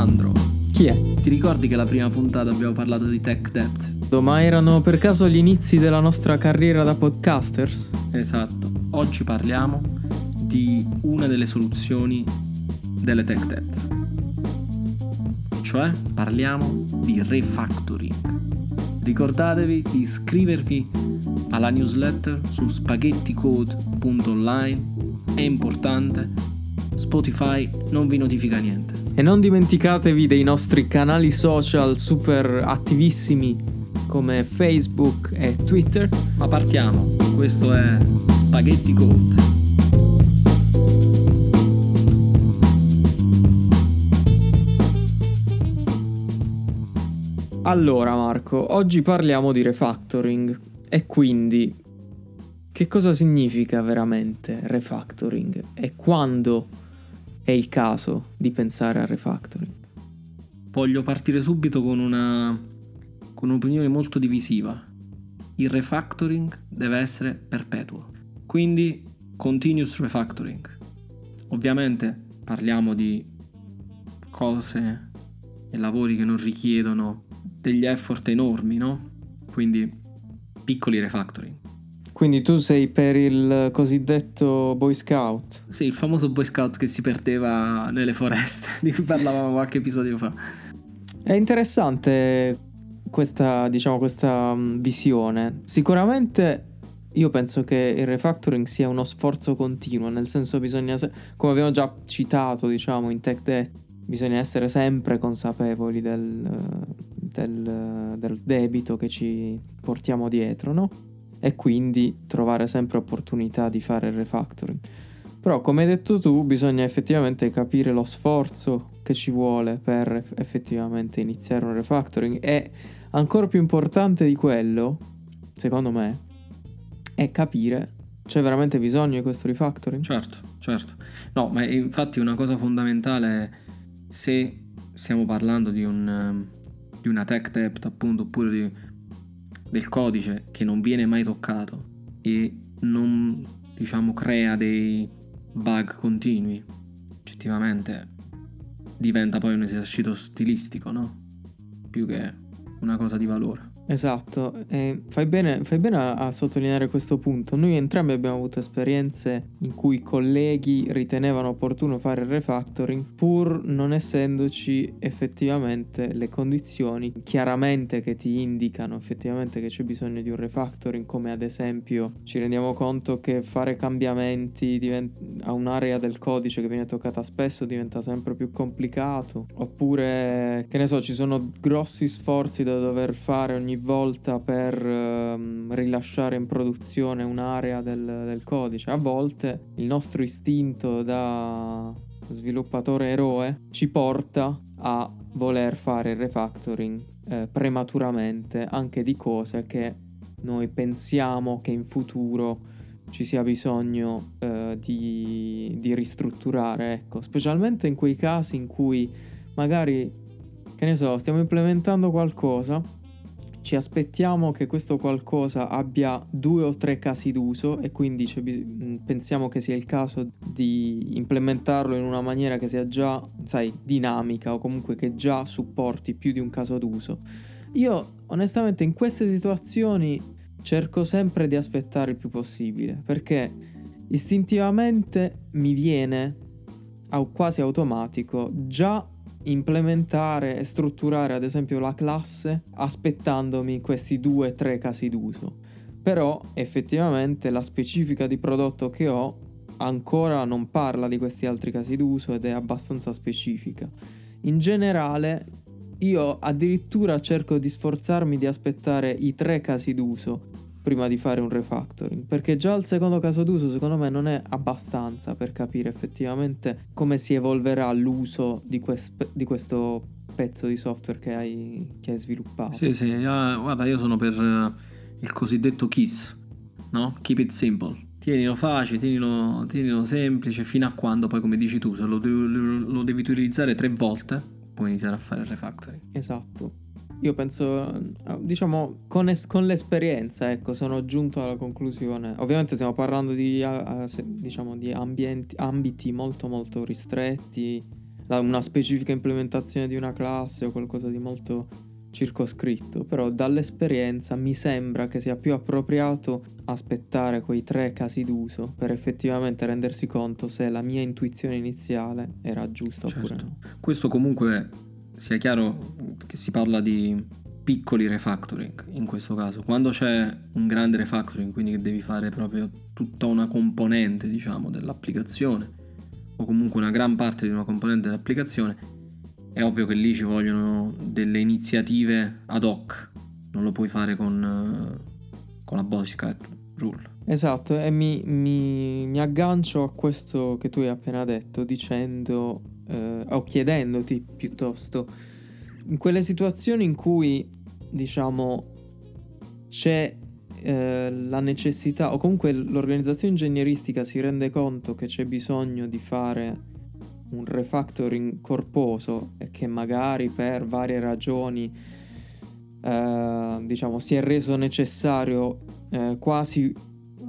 Sandro, Chi è? ti ricordi che la prima puntata abbiamo parlato di tech debt? Ma erano per caso gli inizi della nostra carriera da podcasters? Esatto. Oggi parliamo di una delle soluzioni delle tech debt. Cioè parliamo di refactoring. Ricordatevi di iscrivervi alla newsletter su spaghetticode.online. È importante. Spotify non vi notifica niente. E non dimenticatevi dei nostri canali social super attivissimi come Facebook e Twitter. Ma partiamo. Questo è Spaghetti Code. Allora Marco, oggi parliamo di refactoring e quindi che cosa significa veramente refactoring e quando è il caso di pensare a refactoring? Voglio partire subito con una con un'opinione molto divisiva. Il refactoring deve essere perpetuo. Quindi continuous refactoring. Ovviamente parliamo di cose e lavori che non richiedono degli effort enormi, no? Quindi piccoli refactoring. Quindi tu sei per il cosiddetto Boy Scout? Sì, il famoso Boy Scout che si perdeva nelle foreste, di cui parlavamo qualche episodio fa. È interessante questa, diciamo, questa mm, visione. Sicuramente io penso che il refactoring sia uno sforzo continuo, nel senso bisogna, come abbiamo già citato, diciamo, in Tech Debt, bisogna essere sempre consapevoli del, del, del debito che ci portiamo dietro, no? E quindi trovare sempre opportunità di fare il refactoring. Però, come hai detto tu, bisogna effettivamente capire lo sforzo che ci vuole per eff- effettivamente iniziare un refactoring. E ancora più importante di quello, secondo me, è capire c'è veramente bisogno di questo refactoring. Certo, certo. No, ma infatti una cosa fondamentale è se stiamo parlando di, un, di una tech debt appunto oppure di, del codice che non viene mai toccato e non diciamo crea dei bug continui, oggettivamente diventa poi un esercito stilistico, no? Più che una cosa di valore. Esatto, e fai bene, fai bene a, a sottolineare questo punto. Noi entrambi abbiamo avuto esperienze in cui colleghi ritenevano opportuno fare il refactoring pur non essendoci effettivamente le condizioni chiaramente che ti indicano effettivamente che c'è bisogno di un refactoring, come ad esempio ci rendiamo conto che fare cambiamenti divent- a un'area del codice che viene toccata spesso diventa sempre più complicato, oppure che ne so, ci sono grossi sforzi da dover fare ogni volta per ehm, rilasciare in produzione un'area del, del codice. A volte il nostro istinto da sviluppatore eroe ci porta a voler fare il refactoring eh, prematuramente anche di cose che noi pensiamo che in futuro ci sia bisogno eh, di, di ristrutturare, ecco, specialmente in quei casi in cui magari, che ne so, stiamo implementando qualcosa ci aspettiamo che questo qualcosa abbia due o tre casi d'uso e quindi bi- pensiamo che sia il caso di implementarlo in una maniera che sia già, sai, dinamica o comunque che già supporti più di un caso d'uso. Io onestamente in queste situazioni cerco sempre di aspettare il più possibile perché istintivamente mi viene quasi automatico già implementare e strutturare ad esempio la classe aspettandomi questi due o tre casi d'uso. Però effettivamente la specifica di prodotto che ho ancora non parla di questi altri casi d'uso ed è abbastanza specifica. In generale io addirittura cerco di sforzarmi di aspettare i tre casi d'uso prima di fare un refactoring, perché già il secondo caso d'uso secondo me non è abbastanza per capire effettivamente come si evolverà l'uso di, quest- di questo pezzo di software che hai, che hai sviluppato. Sì, sì, uh, guarda, io sono per uh, il cosiddetto KISS, no? Keep it simple. Tienilo facile, tienilo, tienilo semplice, fino a quando poi, come dici tu, se lo, lo devi utilizzare tre volte, puoi iniziare a fare il refactoring. Esatto. Io penso, diciamo, con, es- con, l'esperienza, ecco, sono giunto alla conclusione. Ovviamente stiamo parlando di, uh, diciamo, di ambienti, ambiti molto molto ristretti, la, una specifica implementazione di una classe o qualcosa di molto circoscritto, però dall'esperienza mi sembra che sia più appropriato aspettare quei tre casi d'uso per effettivamente rendersi conto se la mia intuizione iniziale era giusta certo. oppure no. Questo comunque sia chiaro che si parla di piccoli refactoring in questo caso. Quando c'è un grande refactoring, quindi che devi fare proprio tutta una componente, diciamo, dell'applicazione o comunque una gran parte di una componente dell'applicazione, è ovvio che lì ci vogliono delle iniziative ad hoc. Non lo puoi fare con, con la bodycat rule. Esatto, e mi, mi, mi, aggancio a questo che tu hai appena detto dicendo eh, o chiedendoti piuttosto. In quelle situazioni in cui, diciamo, c'è eh, la necessità, o comunque l'organizzazione ingegneristica si rende conto che c'è bisogno di fare un refactoring corposo e che magari per varie ragioni, eh, diciamo, si è reso necessario eh, quasi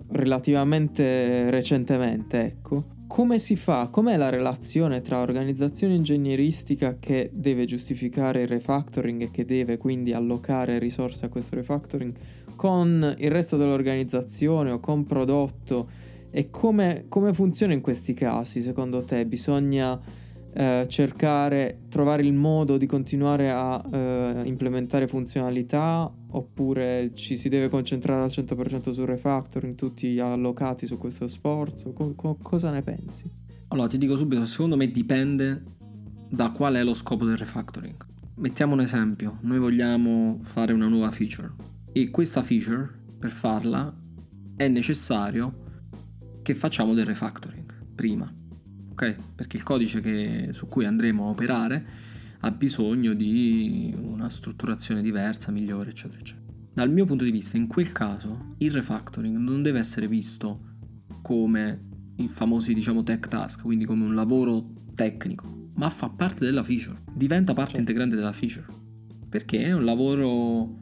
relativamente recentemente, ecco come si fa? Com'è la relazione tra organizzazione ingegneristica che deve giustificare il refactoring e che deve quindi allocare risorse a questo refactoring con il resto dell'organizzazione o con prodotto? E come, come funziona in questi casi secondo te? Bisogna eh, cercare, trovare il modo di continuare a eh, implementare funzionalità oppure ci si deve concentrare al 100% sul refactoring, tutti allocati su questo sforzo? Co- co- cosa ne pensi? Allora ti dico subito, secondo me dipende da qual è lo scopo del refactoring. Mettiamo un esempio, noi vogliamo fare una nuova feature e questa feature per farla è necessario che facciamo del refactoring prima ok? Perché il codice che, su cui andremo a operare ha bisogno di una strutturazione diversa, migliore, eccetera, eccetera. Dal mio punto di vista, in quel caso, il refactoring non deve essere visto come i famosi, diciamo, tech task, quindi come un lavoro tecnico, ma fa parte della feature, diventa parte certo. integrante della feature, perché è un lavoro,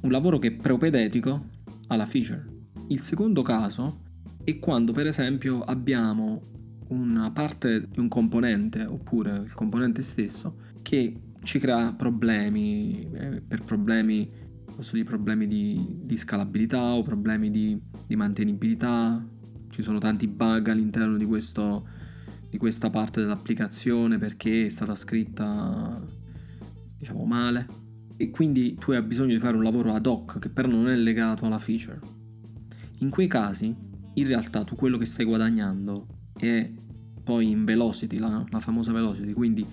un lavoro che è propedetico alla feature. Il secondo caso è quando, per esempio, abbiamo una parte di un componente oppure il componente stesso che ci crea problemi, eh, per problemi, posso dire problemi di, di scalabilità o problemi di, di, mantenibilità, ci sono tanti bug all'interno di, questo, di questa parte dell'applicazione perché è stata scritta diciamo male. E quindi tu hai bisogno di fare un lavoro ad hoc che però non è legato alla feature. In quei casi in realtà tu quello che stai guadagnando e poi in velocity, la, la famosa velocity, quindi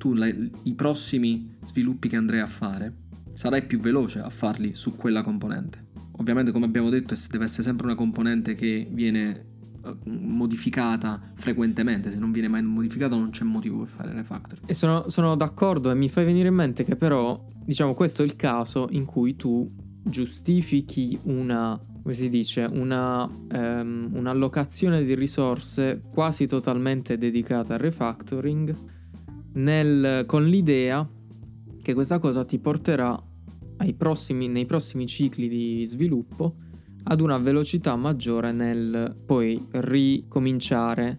tu la, i prossimi sviluppi che andrai a fare sarai più veloce a farli su quella componente. Ovviamente come abbiamo detto deve essere sempre una componente che viene eh, modificata frequentemente, se non viene mai modificata non c'è motivo per fare refactor. E sono, sono d'accordo e mi fai venire in mente che però, diciamo, questo è il caso in cui tu giustifichi una come si dice, una, um, un'allocazione di risorse quasi totalmente dedicata al refactoring nel, con l'idea che questa cosa ti porterà prossimi, nei prossimi cicli di sviluppo ad una velocità maggiore nel poi ricominciare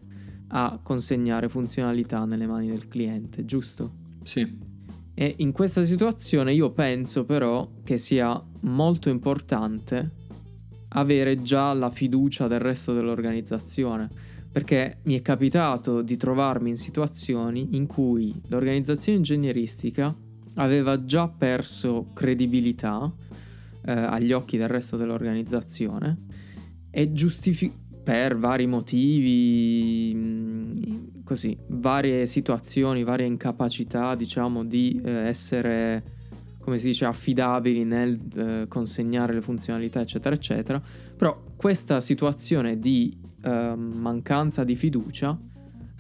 a consegnare funzionalità nelle mani del cliente, giusto? Sì. E in questa situazione io penso però che sia molto importante avere già la fiducia del resto dell'organizzazione. Perché mi è capitato di trovarmi in situazioni in cui l'organizzazione ingegneristica aveva già perso credibilità eh, agli occhi del resto dell'organizzazione e giustifi- per vari motivi, mm, così, varie situazioni, varie incapacità, diciamo, di eh, essere come si dice, affidabili nel eh, consegnare le funzionalità, eccetera, eccetera. Però questa situazione di eh, mancanza di fiducia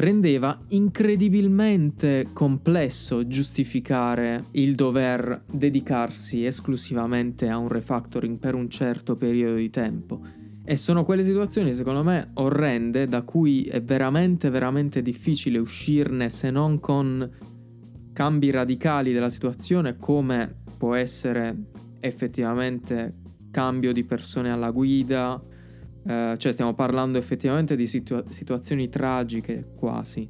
rendeva incredibilmente complesso giustificare il dover dedicarsi esclusivamente a un refactoring per un certo periodo di tempo. E sono quelle situazioni, secondo me, orrende da cui è veramente, veramente difficile uscirne se non con cambi radicali della situazione come può essere effettivamente cambio di persone alla guida, eh, cioè stiamo parlando effettivamente di situa- situazioni tragiche quasi,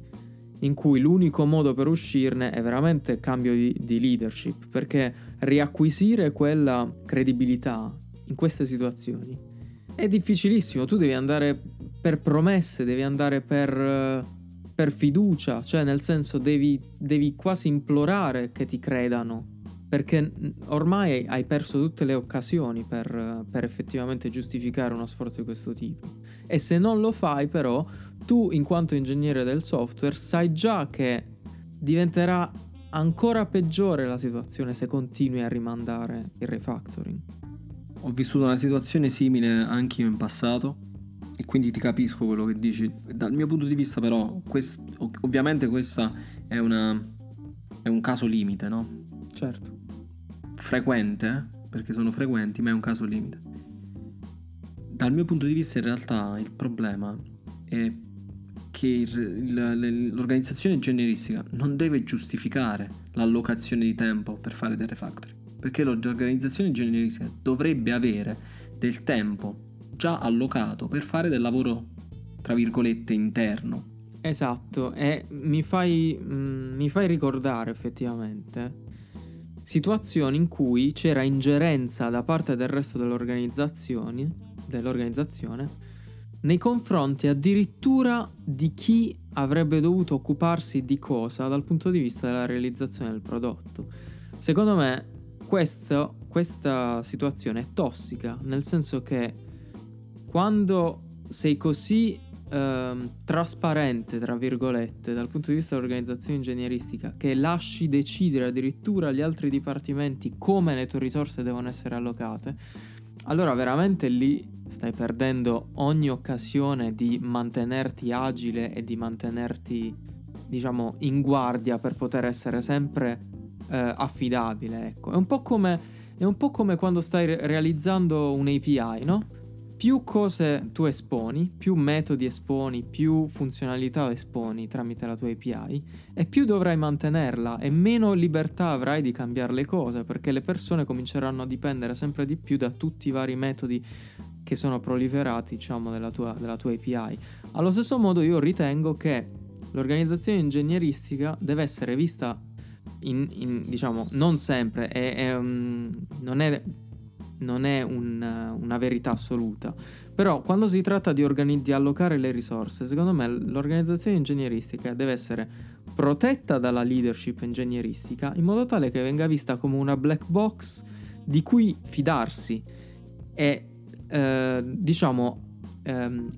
in cui l'unico modo per uscirne è veramente cambio di, di leadership, perché riacquisire quella credibilità in queste situazioni è difficilissimo, tu devi andare per promesse, devi andare per, per fiducia, cioè nel senso devi, devi quasi implorare che ti credano perché ormai hai perso tutte le occasioni per, per, effettivamente giustificare uno sforzo di questo tipo. E se non lo fai però, tu in quanto ingegnere del software sai già che diventerà ancora peggiore la situazione se continui a rimandare il refactoring. Ho vissuto una situazione simile anche io in passato e quindi ti capisco quello che dici. Dal mio punto di vista però, quest, ovviamente questo è, è un caso limite, no? Certo frequente, perché sono frequenti, ma è un caso limite. Dal mio punto di vista in realtà il problema è che il, l'organizzazione ingegneristica non deve giustificare l'allocazione di tempo per fare delle factory, perché l'organizzazione ingegneristica dovrebbe avere del tempo già allocato per fare del lavoro, tra virgolette, interno. Esatto, e mi fai, mm, mi fai ricordare effettivamente situazioni in cui c'era ingerenza da parte del resto dell'organizzazione, dell'organizzazione nei confronti addirittura di chi avrebbe dovuto occuparsi di cosa dal punto di vista della realizzazione del prodotto. Secondo me questo, questa situazione è tossica, nel senso che quando sei così ehm, trasparente, tra virgolette, dal punto di vista dell'organizzazione ingegneristica, che lasci decidere addirittura agli altri dipartimenti come le tue risorse devono essere allocate, allora veramente lì stai perdendo ogni occasione di mantenerti agile e di mantenerti, diciamo, in guardia per poter essere sempre eh, affidabile. Ecco. È un po' come... È un po' come quando stai realizzando un API, no? Più cose tu esponi, più metodi esponi, più funzionalità esponi tramite la tua API e più dovrai mantenerla e meno libertà avrai di cambiare le cose perché le persone cominceranno a dipendere sempre di più da tutti i vari metodi che sono proliferati diciamo della tua, della tua API. Allo stesso modo io ritengo che l'organizzazione ingegneristica deve essere vista in, in, diciamo non sempre, è, è, um, non è non è un, una verità assoluta. Però quando si tratta di, organi- di, allocare le risorse, secondo me l'organizzazione ingegneristica deve essere protetta dalla leadership ingegneristica in modo tale che venga vista come una black box di cui fidarsi e eh, diciamo ehm,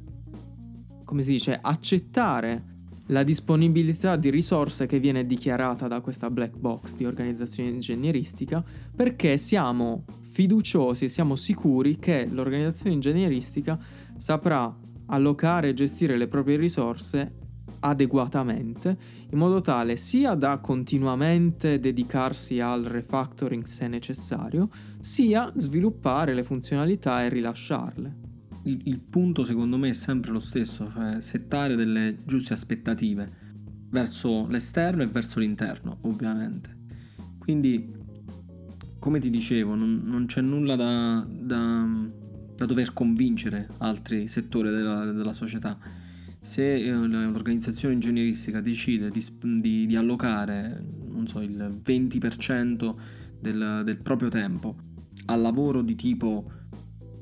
come si dice accettare la disponibilità di risorse che viene dichiarata da questa black box di organizzazione ingegneristica perché siamo fiduciosi e siamo sicuri che l'organizzazione ingegneristica saprà allocare e gestire le proprie risorse adeguatamente in modo tale sia da continuamente dedicarsi al refactoring se necessario, sia sviluppare le funzionalità e rilasciarle il, il punto secondo me è sempre lo stesso, cioè settare delle giuste aspettative verso l'esterno e verso l'interno, ovviamente. Quindi, come ti dicevo, non, non c'è nulla da, da, da, dover convincere altri settori della, della società. Se eh, l'organizzazione ingegneristica decide di, di, di allocare, non so, il 20% del, del proprio tempo al lavoro di tipo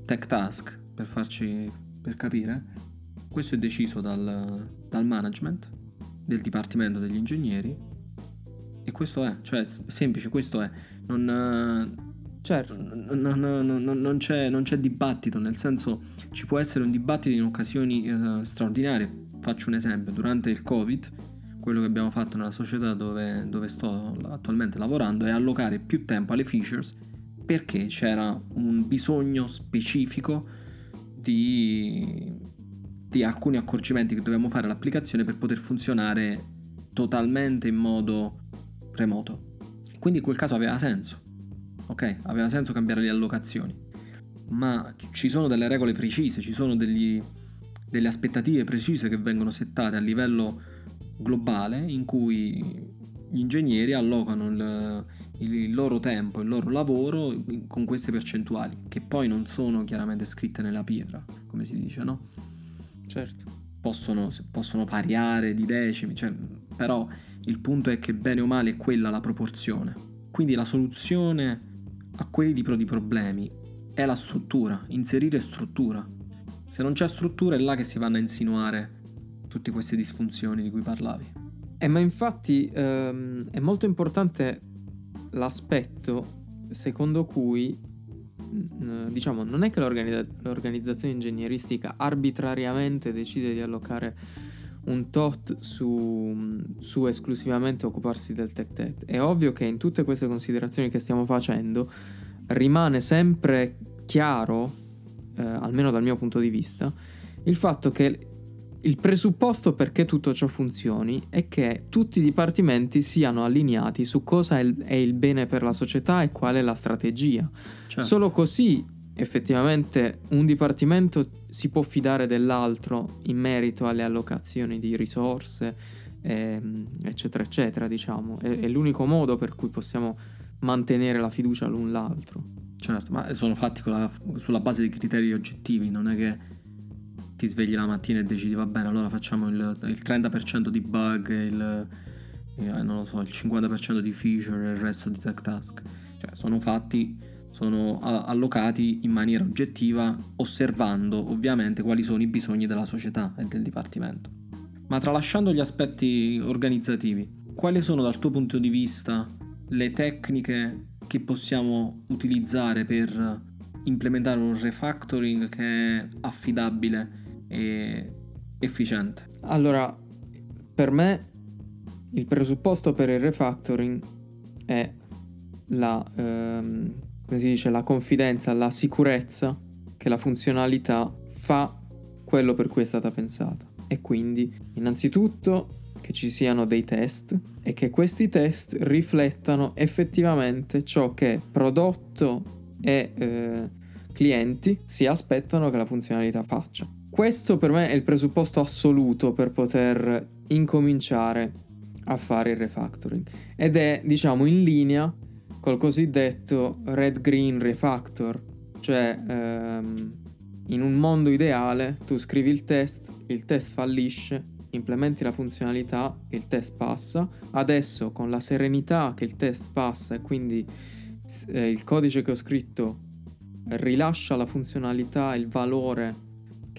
tech task, per farci per capire, questo è deciso dal, dal management del dipartimento degli ingegneri e questo è, cioè semplice, questo è, non, certo. non, non, non, c'è, non c'è dibattito, nel senso ci può essere un dibattito in occasioni eh, straordinarie, faccio un esempio, durante il Covid quello che abbiamo fatto nella società dove, dove sto attualmente lavorando è allocare più tempo alle features perché c'era un bisogno specifico di, di alcuni accorgimenti che dobbiamo fare all'applicazione per poter funzionare totalmente in modo remoto. Quindi in quel caso aveva senso. Ok, aveva senso cambiare le allocazioni. Ma ci sono delle regole precise, ci sono degli, delle aspettative precise che vengono settate a livello globale in cui gli ingegneri allocano il, il loro tempo, il loro lavoro con queste percentuali, che poi non sono chiaramente scritte nella pietra, come si dice, no? Certo. Possono, possono variare di decimi, cioè, però il punto è che bene o male è quella la proporzione. Quindi la soluzione a quelli tipo di problemi è la struttura, inserire struttura. Se non c'è struttura è là che si vanno a insinuare tutte queste disfunzioni di cui parlavi. Eh, ma infatti ehm, è molto importante l'aspetto secondo cui diciamo non è che l'organizza- l'organizzazione ingegneristica arbitrariamente decide di allocare un tot su, su, esclusivamente occuparsi del tech tech. È ovvio che in tutte queste considerazioni che stiamo facendo rimane sempre chiaro, eh, almeno dal mio punto di vista, il fatto che il presupposto perché tutto ciò funzioni è che tutti i dipartimenti siano allineati su cosa è il, bene per la società e qual è la strategia. Certo. Solo così effettivamente un dipartimento si può fidare dell'altro in merito alle allocazioni di risorse, ehm, eccetera, eccetera, diciamo. È, è l'unico modo per cui possiamo mantenere la fiducia l'un l'altro. Certo, ma sono fatti la, sulla base di criteri oggettivi, non è che ti svegli la mattina e decidi va bene, allora facciamo il, il 30% di bug, il, eh, so, il 50% di feature e il resto di tech task. Cioè, sono fatti, sono allocati in maniera oggettiva, osservando ovviamente quali sono i bisogni della società e del dipartimento. Ma tralasciando gli aspetti organizzativi, quali sono dal tuo punto di vista le tecniche che possiamo utilizzare per implementare un refactoring che è affidabile e efficiente. Allora, per me il presupposto per il refactoring è la, ehm, dice, la confidenza, la sicurezza che la funzionalità fa quello per cui è stata pensata. E quindi, innanzitutto, che ci siano dei test e che questi test riflettano effettivamente ciò che prodotto e eh, clienti si aspettano che la funzionalità faccia. Questo per me è il presupposto assoluto per poter incominciare a fare il refactoring. Ed è diciamo in linea col cosiddetto red green refactor, cioè ehm, in un mondo ideale tu scrivi il test, il test fallisce, implementi la funzionalità, il test passa, adesso con la serenità che il test passa e quindi eh, il codice che ho scritto rilascia la funzionalità, il valore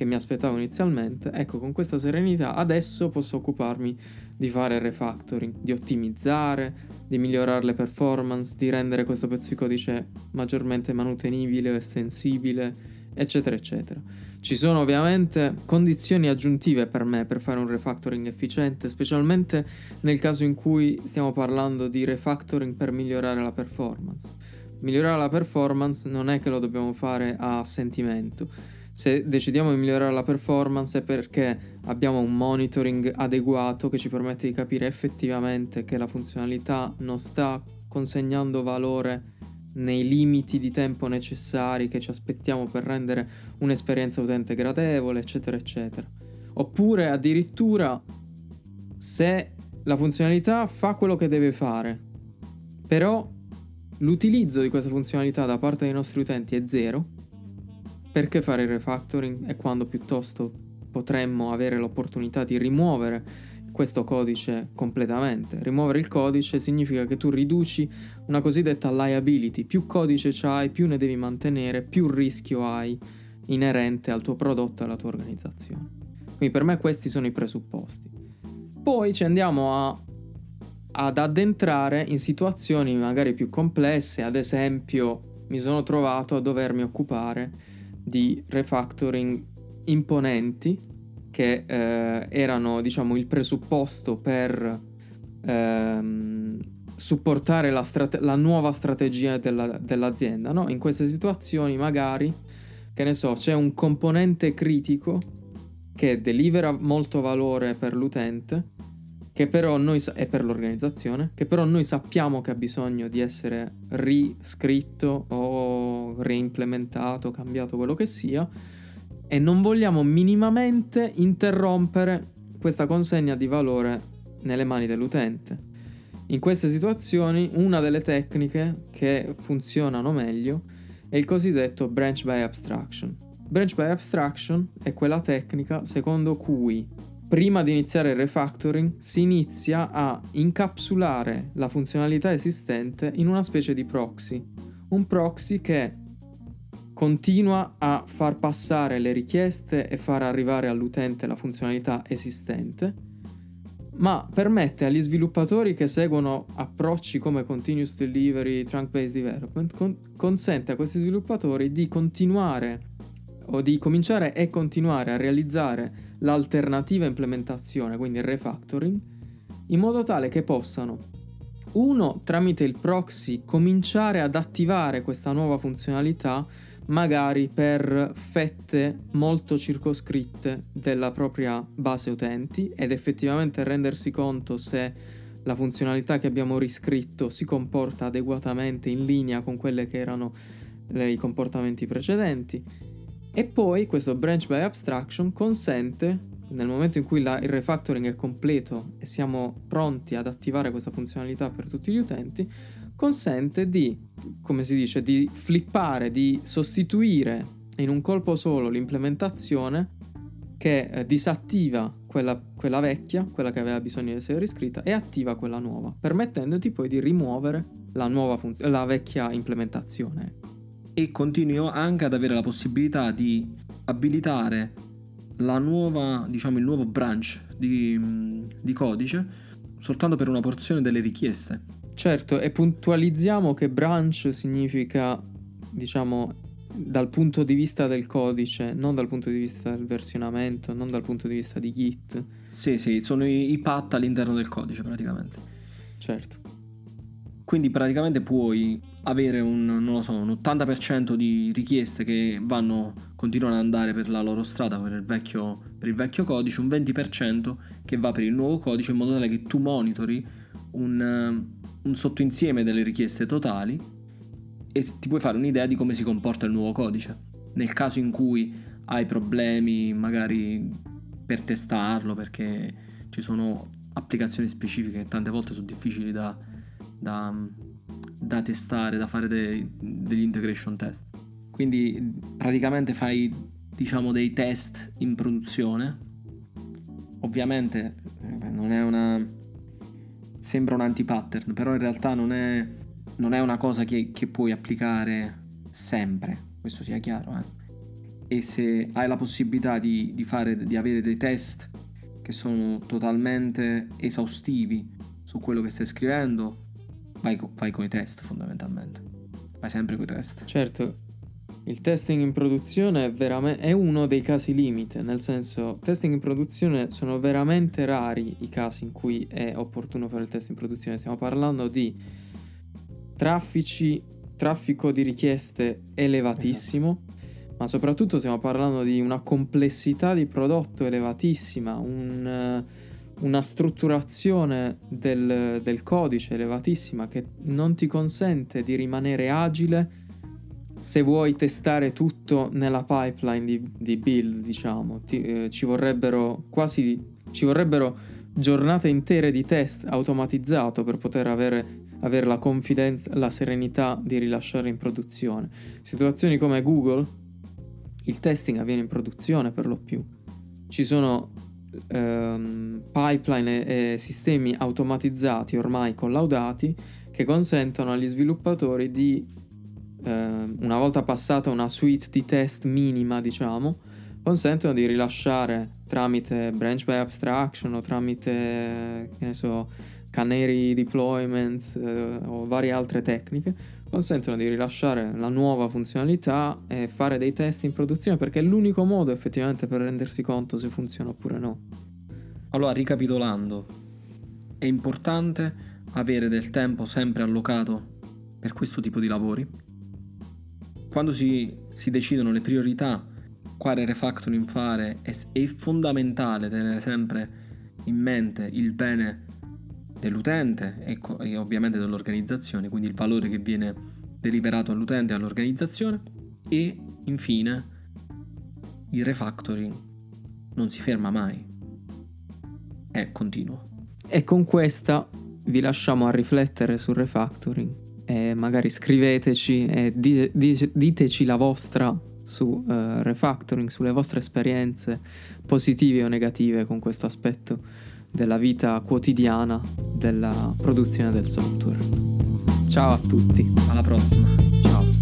che mi aspettavo inizialmente, ecco con questa serenità adesso posso occuparmi di fare refactoring, di ottimizzare, di migliorare le performance, di rendere questo pezzo di codice maggiormente manutenibile o estensibile, eccetera eccetera. Ci sono ovviamente condizioni aggiuntive per me per fare un refactoring efficiente, specialmente nel caso in cui stiamo parlando di refactoring per migliorare la performance. Migliorare la performance non è che lo dobbiamo fare a sentimento, se decidiamo di migliorare la performance è perché abbiamo un monitoring adeguato che ci permette di capire effettivamente che la funzionalità non sta consegnando valore nei limiti di tempo necessari che ci aspettiamo per rendere un'esperienza utente gradevole, eccetera, eccetera. Oppure addirittura se la funzionalità fa quello che deve fare, però l'utilizzo di questa funzionalità da parte dei nostri utenti è zero, perché fare il refactoring e quando piuttosto potremmo avere l'opportunità di rimuovere questo codice completamente. Rimuovere il codice significa che tu riduci una cosiddetta liability, più codice c'hai, più ne devi mantenere, più rischio hai inerente al tuo prodotto e alla tua organizzazione. Quindi per me questi sono i presupposti. Poi ci andiamo a, ad addentrare in situazioni magari più complesse, ad esempio mi sono trovato a dovermi occupare di refactoring imponenti che eh, erano diciamo il presupposto per ehm, supportare la, strate- la, nuova strategia della, dell'azienda. No? In queste situazioni magari, che ne so, c'è un componente critico che delivera molto valore per l'utente che però noi sa- e per l'organizzazione, che però noi sappiamo che ha bisogno di essere riscritto o reimplementato, cambiato quello che sia, e non vogliamo minimamente interrompere questa consegna di valore nelle mani dell'utente. In queste situazioni una delle tecniche che funzionano meglio è il cosindetto branch by abstraction. Branch by abstraction è quella tecnica secondo cui prima di iniziare il refactoring si inizia a incapsulare la funzionalità esistente in una specie di proxy. Un proxy che continua a far passare le richieste e far arrivare all'utente la funzionalità esistente, ma permette agli sviluppatori che seguono approcci come continuous delivery, trunk-based development, con- consente a questi sviluppatori di continuare o di cominciare e continuare a realizzare l'alternativa implementazione, quindi il refactoring, in modo tale che possano, uno, tramite il proxy, cominciare ad attivare questa nuova funzionalità magari per fette molto circoscritte della propria base utenti ed effettivamente rendersi conto se la funzionalità che abbiamo riscritto si comporta adeguatamente in linea con quelle che erano i comportamenti precedenti. E poi questo branch by abstraction consente, nel momento in cui la, il refactoring è completo e siamo pronti ad attivare questa funzionalità per tutti gli utenti, consente di, come si dice, di flippare, di sostituire in un colpo solo l'implementazione che eh, disattiva quella, quella, vecchia, quella che aveva bisogno di essere riscritta, e attiva quella nuova, permettendoti poi di rimuovere la, funz- la vecchia implementazione. E continuo anche ad avere la possibilità di abilitare nuova, diciamo, il nuovo branch di, di codice soltanto per una porzione delle richieste. Certo, e puntualizziamo che branch significa, diciamo, dal punto di vista del codice, non dal punto di vista del versionamento, non dal punto di vista di Git. Sì, sì, sono i, i path all'interno del codice praticamente. Certo. Quindi praticamente puoi avere un, so, un 80% di richieste che vanno, continuano ad andare per la loro strada per il, vecchio, per il vecchio codice, un 20% che va per il nuovo codice in modo tale che tu monitori un, un sottoinsieme delle richieste totali e ti puoi fare un'idea di come si comporta il nuovo codice. Nel caso in cui hai problemi magari per testarlo perché ci sono applicazioni specifiche che tante volte sono difficili da da, da testare, da fare dei, degli integration test. Quindi praticamente fai diciamo dei test in produzione. Ovviamente eh, non è una... sembra un anti-pattern, però in realtà non è, non è una cosa che, che, puoi applicare sempre, questo sia chiaro. Eh? E se hai la possibilità di, di, fare, di avere dei test che sono totalmente esaustivi su quello che stai scrivendo, vai, vai con i test fondamentalmente. Vai sempre con i test. Certo, il testing in produzione è, veramente, è uno dei casi limite, nel senso, testing in produzione sono veramente rari i casi in cui è opportuno fare il test in produzione. Stiamo parlando di traffici, traffico di richieste elevatissimo, esatto. ma soprattutto stiamo parlando di una complessità di prodotto elevatissima, un una strutturazione del, del, codice elevatissima che non ti consente di rimanere agile se vuoi testare tutto nella pipeline di, di build, diciamo. Ti, eh, ci vorrebbero quasi ci vorrebbero giornate intere di test automatizzato per poter avere, avere la confidenza, la serenità di rilasciare in produzione. Situazioni come Google, il testing avviene in produzione per lo più. Ci sono ehm, pipeline e, e sistemi automatizzati ormai collaudati che consentono agli sviluppatori di, ehm, una volta passata una suite di test minima, diciamo, consentono di rilasciare tramite branch by abstraction o tramite, che ne so, canary deployments eh, o varie altre tecniche, consentono di rilasciare la nuova funzionalità e fare dei test in produzione perché è l'unico modo effettivamente per rendersi conto se funziona oppure no. Allora, ricapitolando, è importante avere del tempo sempre allocato per questo tipo di lavori. Quando si, si decidono le priorità, quale refactoring fare, è, è fondamentale tenere sempre in mente il bene dell'utente e, e ovviamente dell'organizzazione, quindi il valore che viene deliberato all'utente e all'organizzazione e infine il refactoring non si ferma mai, è continuo. E con questa vi lasciamo a riflettere sul refactoring e magari scriveteci e diteci la vostra su uh, refactoring, sulle vostre esperienze positive o negative con questo aspetto della vita quotidiana della produzione del software. Ciao a tutti. Alla prossima.